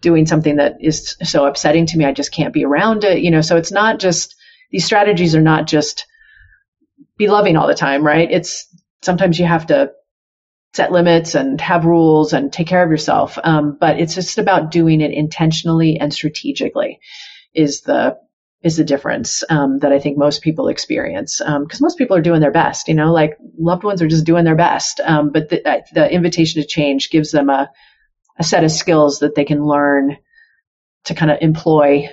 doing something that is so upsetting to me. I just can't be around it. You know, so it's not just, these strategies are not just be loving all the time, right? It's sometimes you have to set limits and have rules and take care of yourself. Um, but it's just about doing it intentionally and strategically is the, is the difference um, that I think most people experience because um, most people are doing their best, you know, like loved ones are just doing their best. Um, but the, the invitation to change gives them a a set of skills that they can learn to kind of employ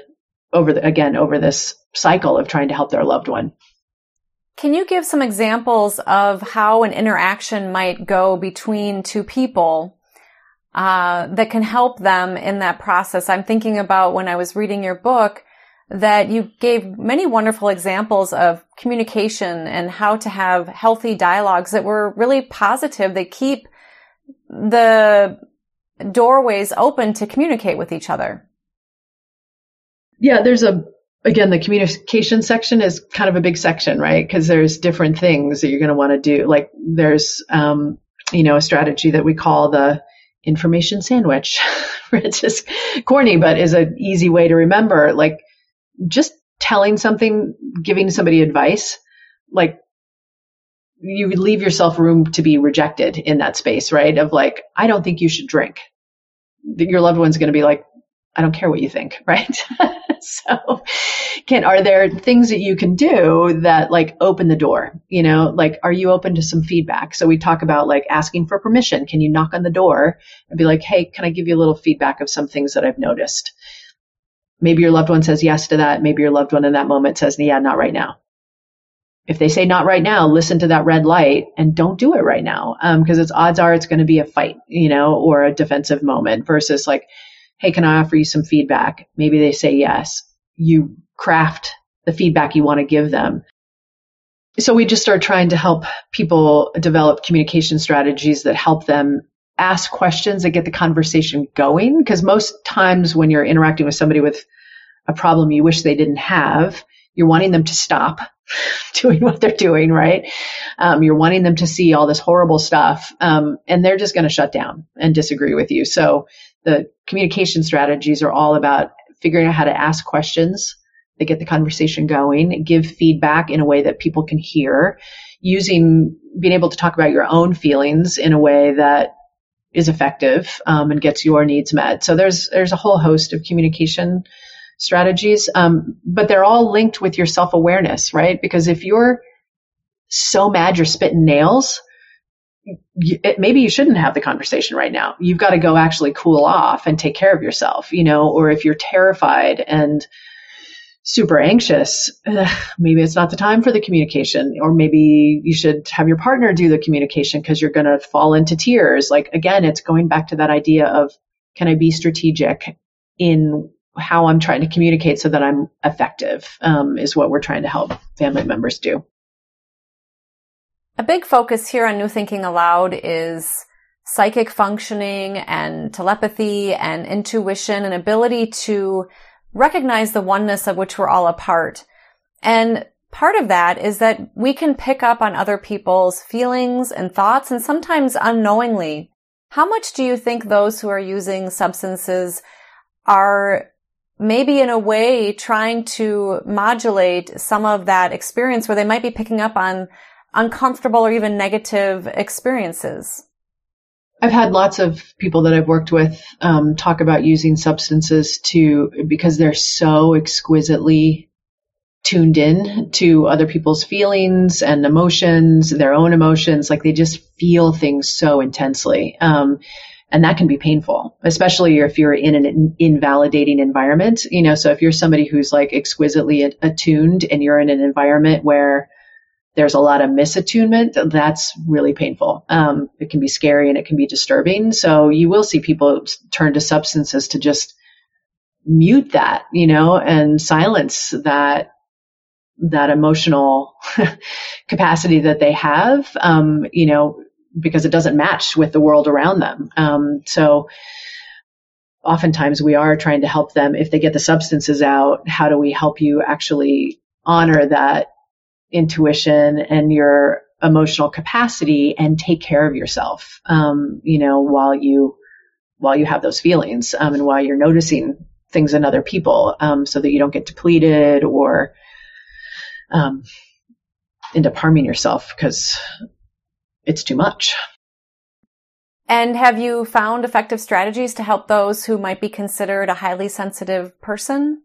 over the, again over this cycle of trying to help their loved one. Can you give some examples of how an interaction might go between two people uh, that can help them in that process? I'm thinking about when I was reading your book that you gave many wonderful examples of communication and how to have healthy dialogues that were really positive. They keep the doorways open to communicate with each other. Yeah, there's a again the communication section is kind of a big section, right? Because there's different things that you're going to want to do. Like there's um, you know a strategy that we call the information sandwich. it's just corny, but is an easy way to remember. Like just telling something, giving somebody advice, like you leave yourself room to be rejected in that space, right? Of like, I don't think you should drink. Your loved one's going to be like, I don't care what you think, right? so can are there things that you can do that like open the door you know like are you open to some feedback so we talk about like asking for permission can you knock on the door and be like hey can i give you a little feedback of some things that i've noticed maybe your loved one says yes to that maybe your loved one in that moment says yeah not right now if they say not right now, listen to that red light and don't do it right now. Um, cause it's odds are it's going to be a fight, you know, or a defensive moment versus like, Hey, can I offer you some feedback? Maybe they say yes. You craft the feedback you want to give them. So we just start trying to help people develop communication strategies that help them ask questions that get the conversation going. Cause most times when you're interacting with somebody with a problem you wish they didn't have, you're wanting them to stop doing what they're doing, right? Um, you're wanting them to see all this horrible stuff, um, and they're just going to shut down and disagree with you. So the communication strategies are all about figuring out how to ask questions that get the conversation going, give feedback in a way that people can hear, using being able to talk about your own feelings in a way that is effective um, and gets your needs met. So there's there's a whole host of communication strategies, um, but they're all linked with your self awareness, right? Because if you're so mad you're spitting nails, you, it, maybe you shouldn't have the conversation right now. You've got to go actually cool off and take care of yourself, you know, or if you're terrified and super anxious, ugh, maybe it's not the time for the communication, or maybe you should have your partner do the communication because you're going to fall into tears. Like again, it's going back to that idea of can I be strategic in how I'm trying to communicate so that I'm effective um, is what we're trying to help family members do. A big focus here on New Thinking Allowed is psychic functioning and telepathy and intuition and ability to recognize the oneness of which we're all a part. And part of that is that we can pick up on other people's feelings and thoughts and sometimes unknowingly. How much do you think those who are using substances are maybe in a way trying to modulate some of that experience where they might be picking up on uncomfortable or even negative experiences. I've had lots of people that I've worked with um, talk about using substances to because they're so exquisitely tuned in to other people's feelings and emotions, their own emotions. Like they just feel things so intensely. Um, and that can be painful, especially if you're in an invalidating environment. You know, so if you're somebody who's like exquisitely attuned and you're in an environment where there's a lot of misattunement, that's really painful. Um, it can be scary and it can be disturbing. So you will see people turn to substances to just mute that, you know, and silence that that emotional capacity that they have. Um, you know, because it doesn't match with the world around them. Um, so oftentimes we are trying to help them if they get the substances out. How do we help you actually honor that intuition and your emotional capacity and take care of yourself? Um, you know, while you while you have those feelings um, and while you're noticing things in other people, um, so that you don't get depleted or um, end up harming yourself because it's too much. And have you found effective strategies to help those who might be considered a highly sensitive person?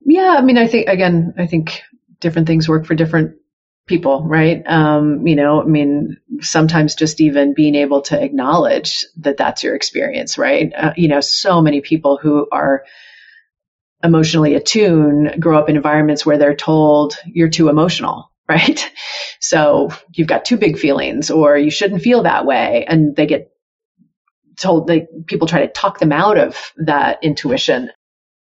Yeah, I mean, I think again, I think different things work for different people, right? Um, you know, I mean, sometimes just even being able to acknowledge that that's your experience, right? Uh, you know, so many people who are emotionally attuned grow up in environments where they're told you're too emotional right? So you've got two big feelings or you shouldn't feel that way. And they get told they people try to talk them out of that intuition.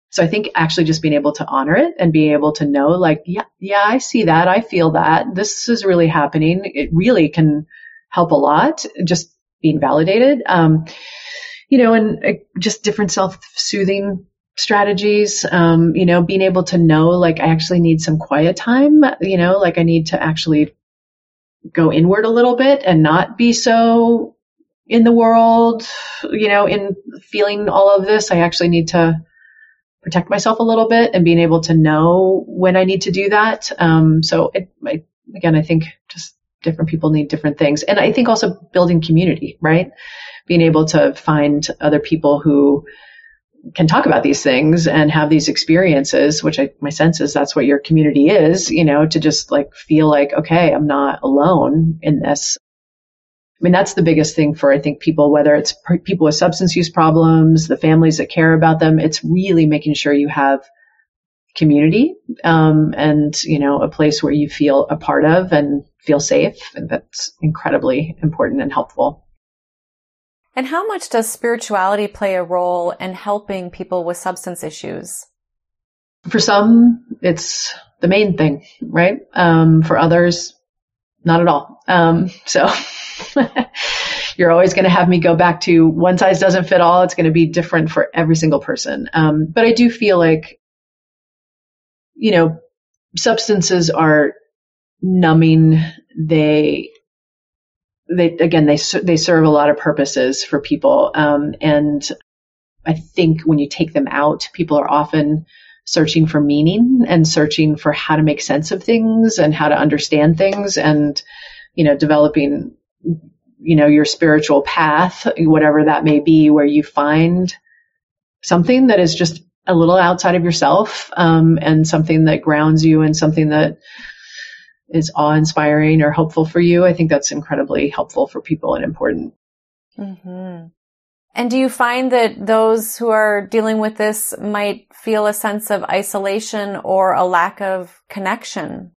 So I think actually just being able to honor it and being able to know like, yeah, yeah, I see that. I feel that this is really happening. It really can help a lot. Just being validated. Um, you know, and uh, just different self-soothing strategies. Um, you know, being able to know like I actually need some quiet time. You know, like I need to actually go inward a little bit and not be so in the world. You know, in feeling all of this, I actually need to protect myself a little bit and being able to know when I need to do that. Um, so it, I, again, I think just different people need different things. And I think also building community, right? Being able to find other people who can talk about these things and have these experiences, which I, my sense is that's what your community is, you know, to just like feel like, okay, I'm not alone in this. I mean, that's the biggest thing for, I think, people, whether it's people with substance use problems, the families that care about them. It's really making sure you have community, um, and, you know, a place where you feel a part of and feel safe. And that's incredibly important and helpful. And how much does spirituality play a role in helping people with substance issues? For some, it's the main thing, right? Um, for others, not at all. Um, so you're always going to have me go back to one size doesn't fit all. It's going to be different for every single person. Um, but I do feel like, you know, substances are numbing. They, they, again, they, they serve a lot of purposes for people. Um, and I think when you take them out, people are often searching for meaning and searching for how to make sense of things and how to understand things and, you know, developing, you know, your spiritual path, whatever that may be, where you find something that is just a little outside of yourself, um, and something that grounds you and something that is awe inspiring or hopeful for you. I think that's incredibly helpful for people and important. Mm-hmm. And do you find that those who are dealing with this might feel a sense of isolation or a lack of connection?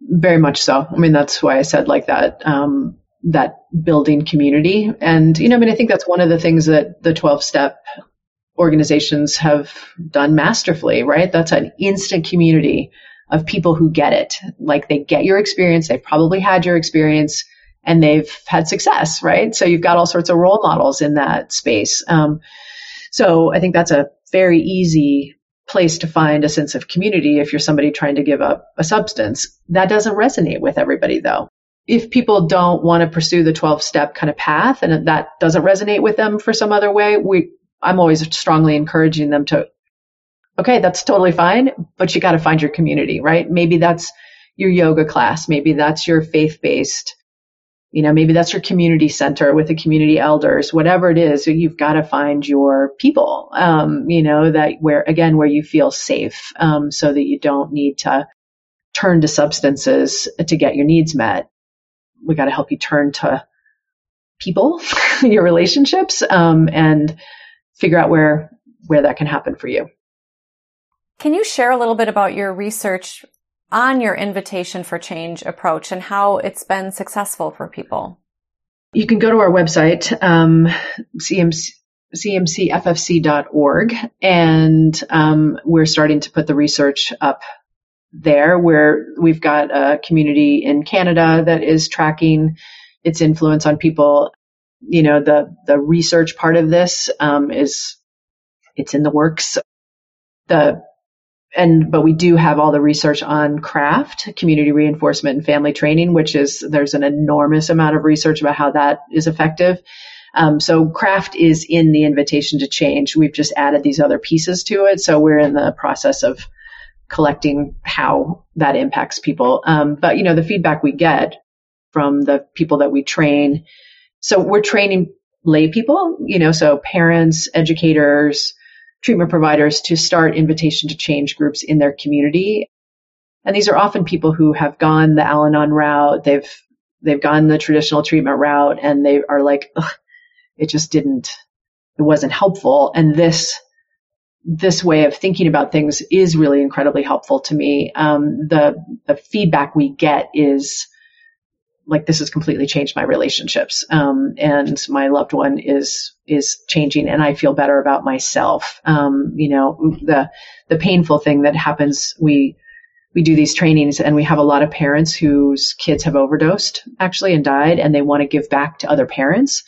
Very much so. I mean, that's why I said like that, um, that building community. And, you know, I mean, I think that's one of the things that the 12 step organizations have done masterfully, right? That's an instant community of people who get it. Like they get your experience. They've probably had your experience and they've had success, right? So you've got all sorts of role models in that space. Um, so I think that's a very easy place to find a sense of community if you're somebody trying to give up a substance. That doesn't resonate with everybody though. If people don't want to pursue the 12 step kind of path and that doesn't resonate with them for some other way, we, I'm always strongly encouraging them to okay, that's totally fine, but you got to find your community, right? Maybe that's your yoga class. Maybe that's your faith based, you know, maybe that's your community center with the community elders, whatever it is. You've got to find your people, um, you know, that where, again, where you feel safe, um, so that you don't need to turn to substances to get your needs met. We got to help you turn to people, your relationships, um, and figure out where, where that can happen for you. Can you share a little bit about your research on your invitation for change approach and how it's been successful for people? You can go to our website, um, CMC, cmcffc.org, and um, we're starting to put the research up there where we've got a community in Canada that is tracking its influence on people. You know, the, the research part of this um, is, it's in the works. The and but we do have all the research on CRAFT community reinforcement and family training which is there's an enormous amount of research about how that is effective. Um, so CRAFT is in the invitation to change. We've just added these other pieces to it so we're in the process of collecting how that impacts people. Um, but you know the feedback we get from the people that we train so we're training lay people you know so parents educators treatment providers to start invitation to change groups in their community. And these are often people who have gone the Al-Anon route. They've, they've gone the traditional treatment route and they are like, it just didn't, it wasn't helpful. And this this way of thinking about things is really incredibly helpful to me. Um, the the feedback we get is like this has completely changed my relationships, um, and my loved one is is changing, and I feel better about myself. Um, you know, the the painful thing that happens we we do these trainings and we have a lot of parents whose kids have overdosed actually and died and they want to give back to other parents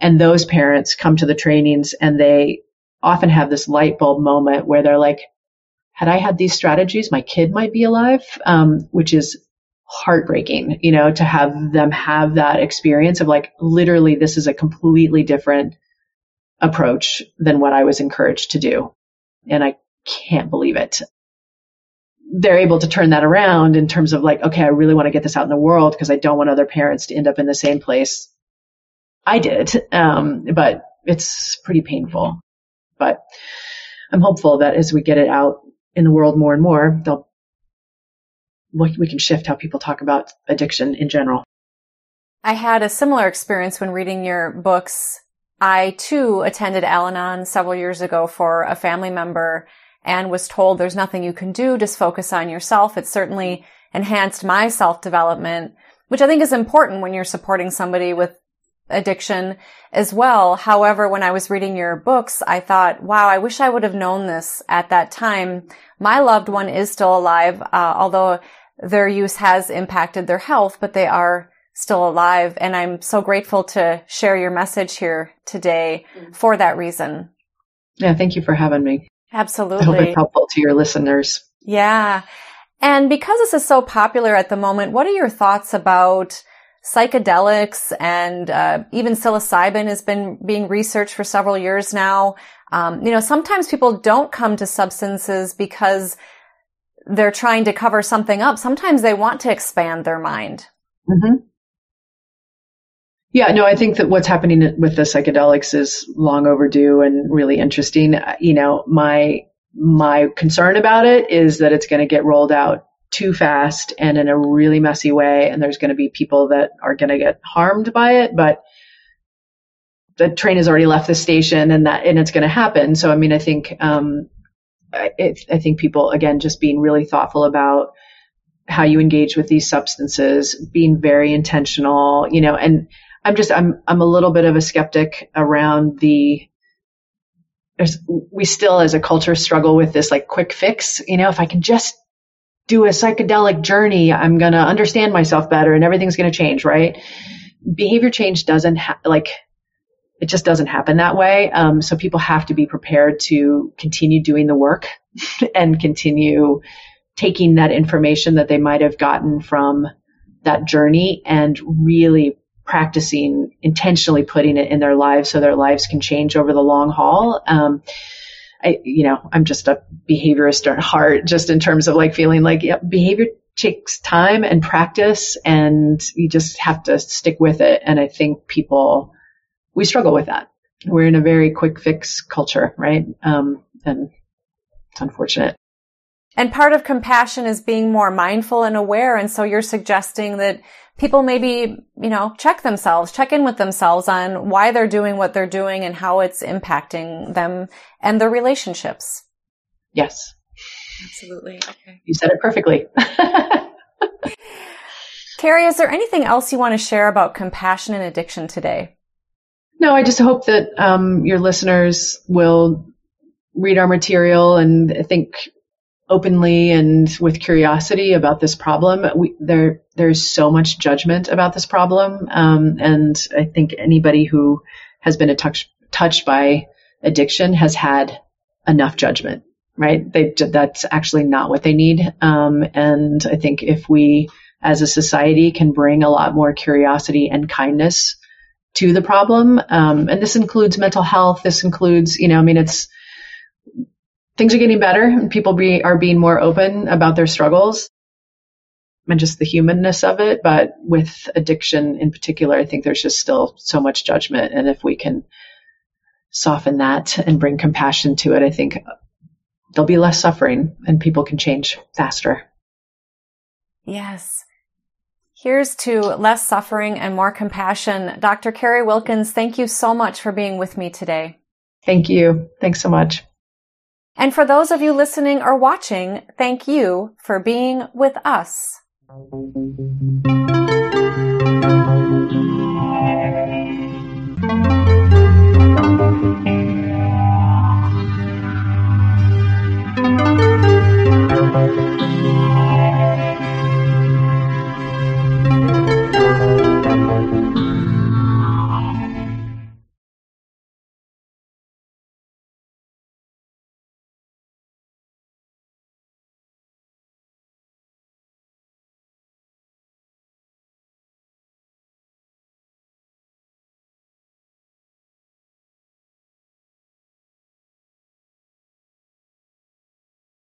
and those parents come to the trainings and they often have this light bulb moment where they're like, had I had these strategies, my kid might be alive, um, which is heartbreaking, you know, to have them have that experience of like, literally, this is a completely different approach than what I was encouraged to do. And I can't believe it. They're able to turn that around in terms of like, okay, I really want to get this out in the world because I don't want other parents to end up in the same place I did. Um, but it's pretty painful. But I'm hopeful that as we get it out in the world more and more, they'll we can shift how people talk about addiction in general. I had a similar experience when reading your books. I too attended Al Anon several years ago for a family member and was told there's nothing you can do, just focus on yourself. It certainly enhanced my self development, which I think is important when you're supporting somebody with addiction as well. However, when I was reading your books, I thought, wow, I wish I would have known this at that time. My loved one is still alive, uh, although their use has impacted their health, but they are still alive. And I'm so grateful to share your message here today for that reason. Yeah, thank you for having me. Absolutely. I hope it's helpful to your listeners. Yeah. And because this is so popular at the moment, what are your thoughts about psychedelics and uh, even psilocybin has been being researched for several years now. Um, you know, sometimes people don't come to substances because they're trying to cover something up. Sometimes they want to expand their mind. Mm-hmm. Yeah, no, I think that what's happening with the psychedelics is long overdue and really interesting. You know, my my concern about it is that it's going to get rolled out too fast and in a really messy way. And there's going to be people that are going to get harmed by it, but the train has already left the station and that, and it's going to happen. So, I mean, I think, um, I, I think people, again, just being really thoughtful about how you engage with these substances, being very intentional, you know, and I'm just, I'm, I'm a little bit of a skeptic around the, there's, we still as a culture struggle with this like quick fix, you know, if I can just do a psychedelic journey, I'm going to understand myself better and everything's going to change, right? Behavior change doesn't ha- like, it just doesn't happen that way. Um, so people have to be prepared to continue doing the work and continue taking that information that they might have gotten from that journey and really practicing intentionally putting it in their lives so their lives can change over the long haul. Um, I, you know, I'm just a behaviorist at heart, just in terms of like feeling like behavior takes time and practice and you just have to stick with it. And I think people, we struggle with that. We're in a very quick fix culture, right? Um, and it's unfortunate. And part of compassion is being more mindful and aware. And so you're suggesting that people maybe, you know, check themselves, check in with themselves on why they're doing what they're doing and how it's impacting them and their relationships. Yes. Absolutely. Okay. You said it perfectly. Carrie, is there anything else you want to share about compassion and addiction today? No, I just hope that um, your listeners will read our material and think openly and with curiosity about this problem. We, there, there's so much judgment about this problem, um, and I think anybody who has been touch, touched by addiction has had enough judgment. Right? They, that's actually not what they need. Um, and I think if we, as a society, can bring a lot more curiosity and kindness to the problem, um, and this includes mental health. This includes, you know, I mean, it's things are getting better and people be, are being more open about their struggles and just the humanness of it. But with addiction in particular, I think there's just still so much judgment. And if we can soften that and bring compassion to it, I think there'll be less suffering and people can change faster. Yes. Here's to less suffering and more compassion. Dr. Carrie Wilkens, thank you so much for being with me today. Thank you. Thanks so much. And for those of you listening or watching, thank you for being with us.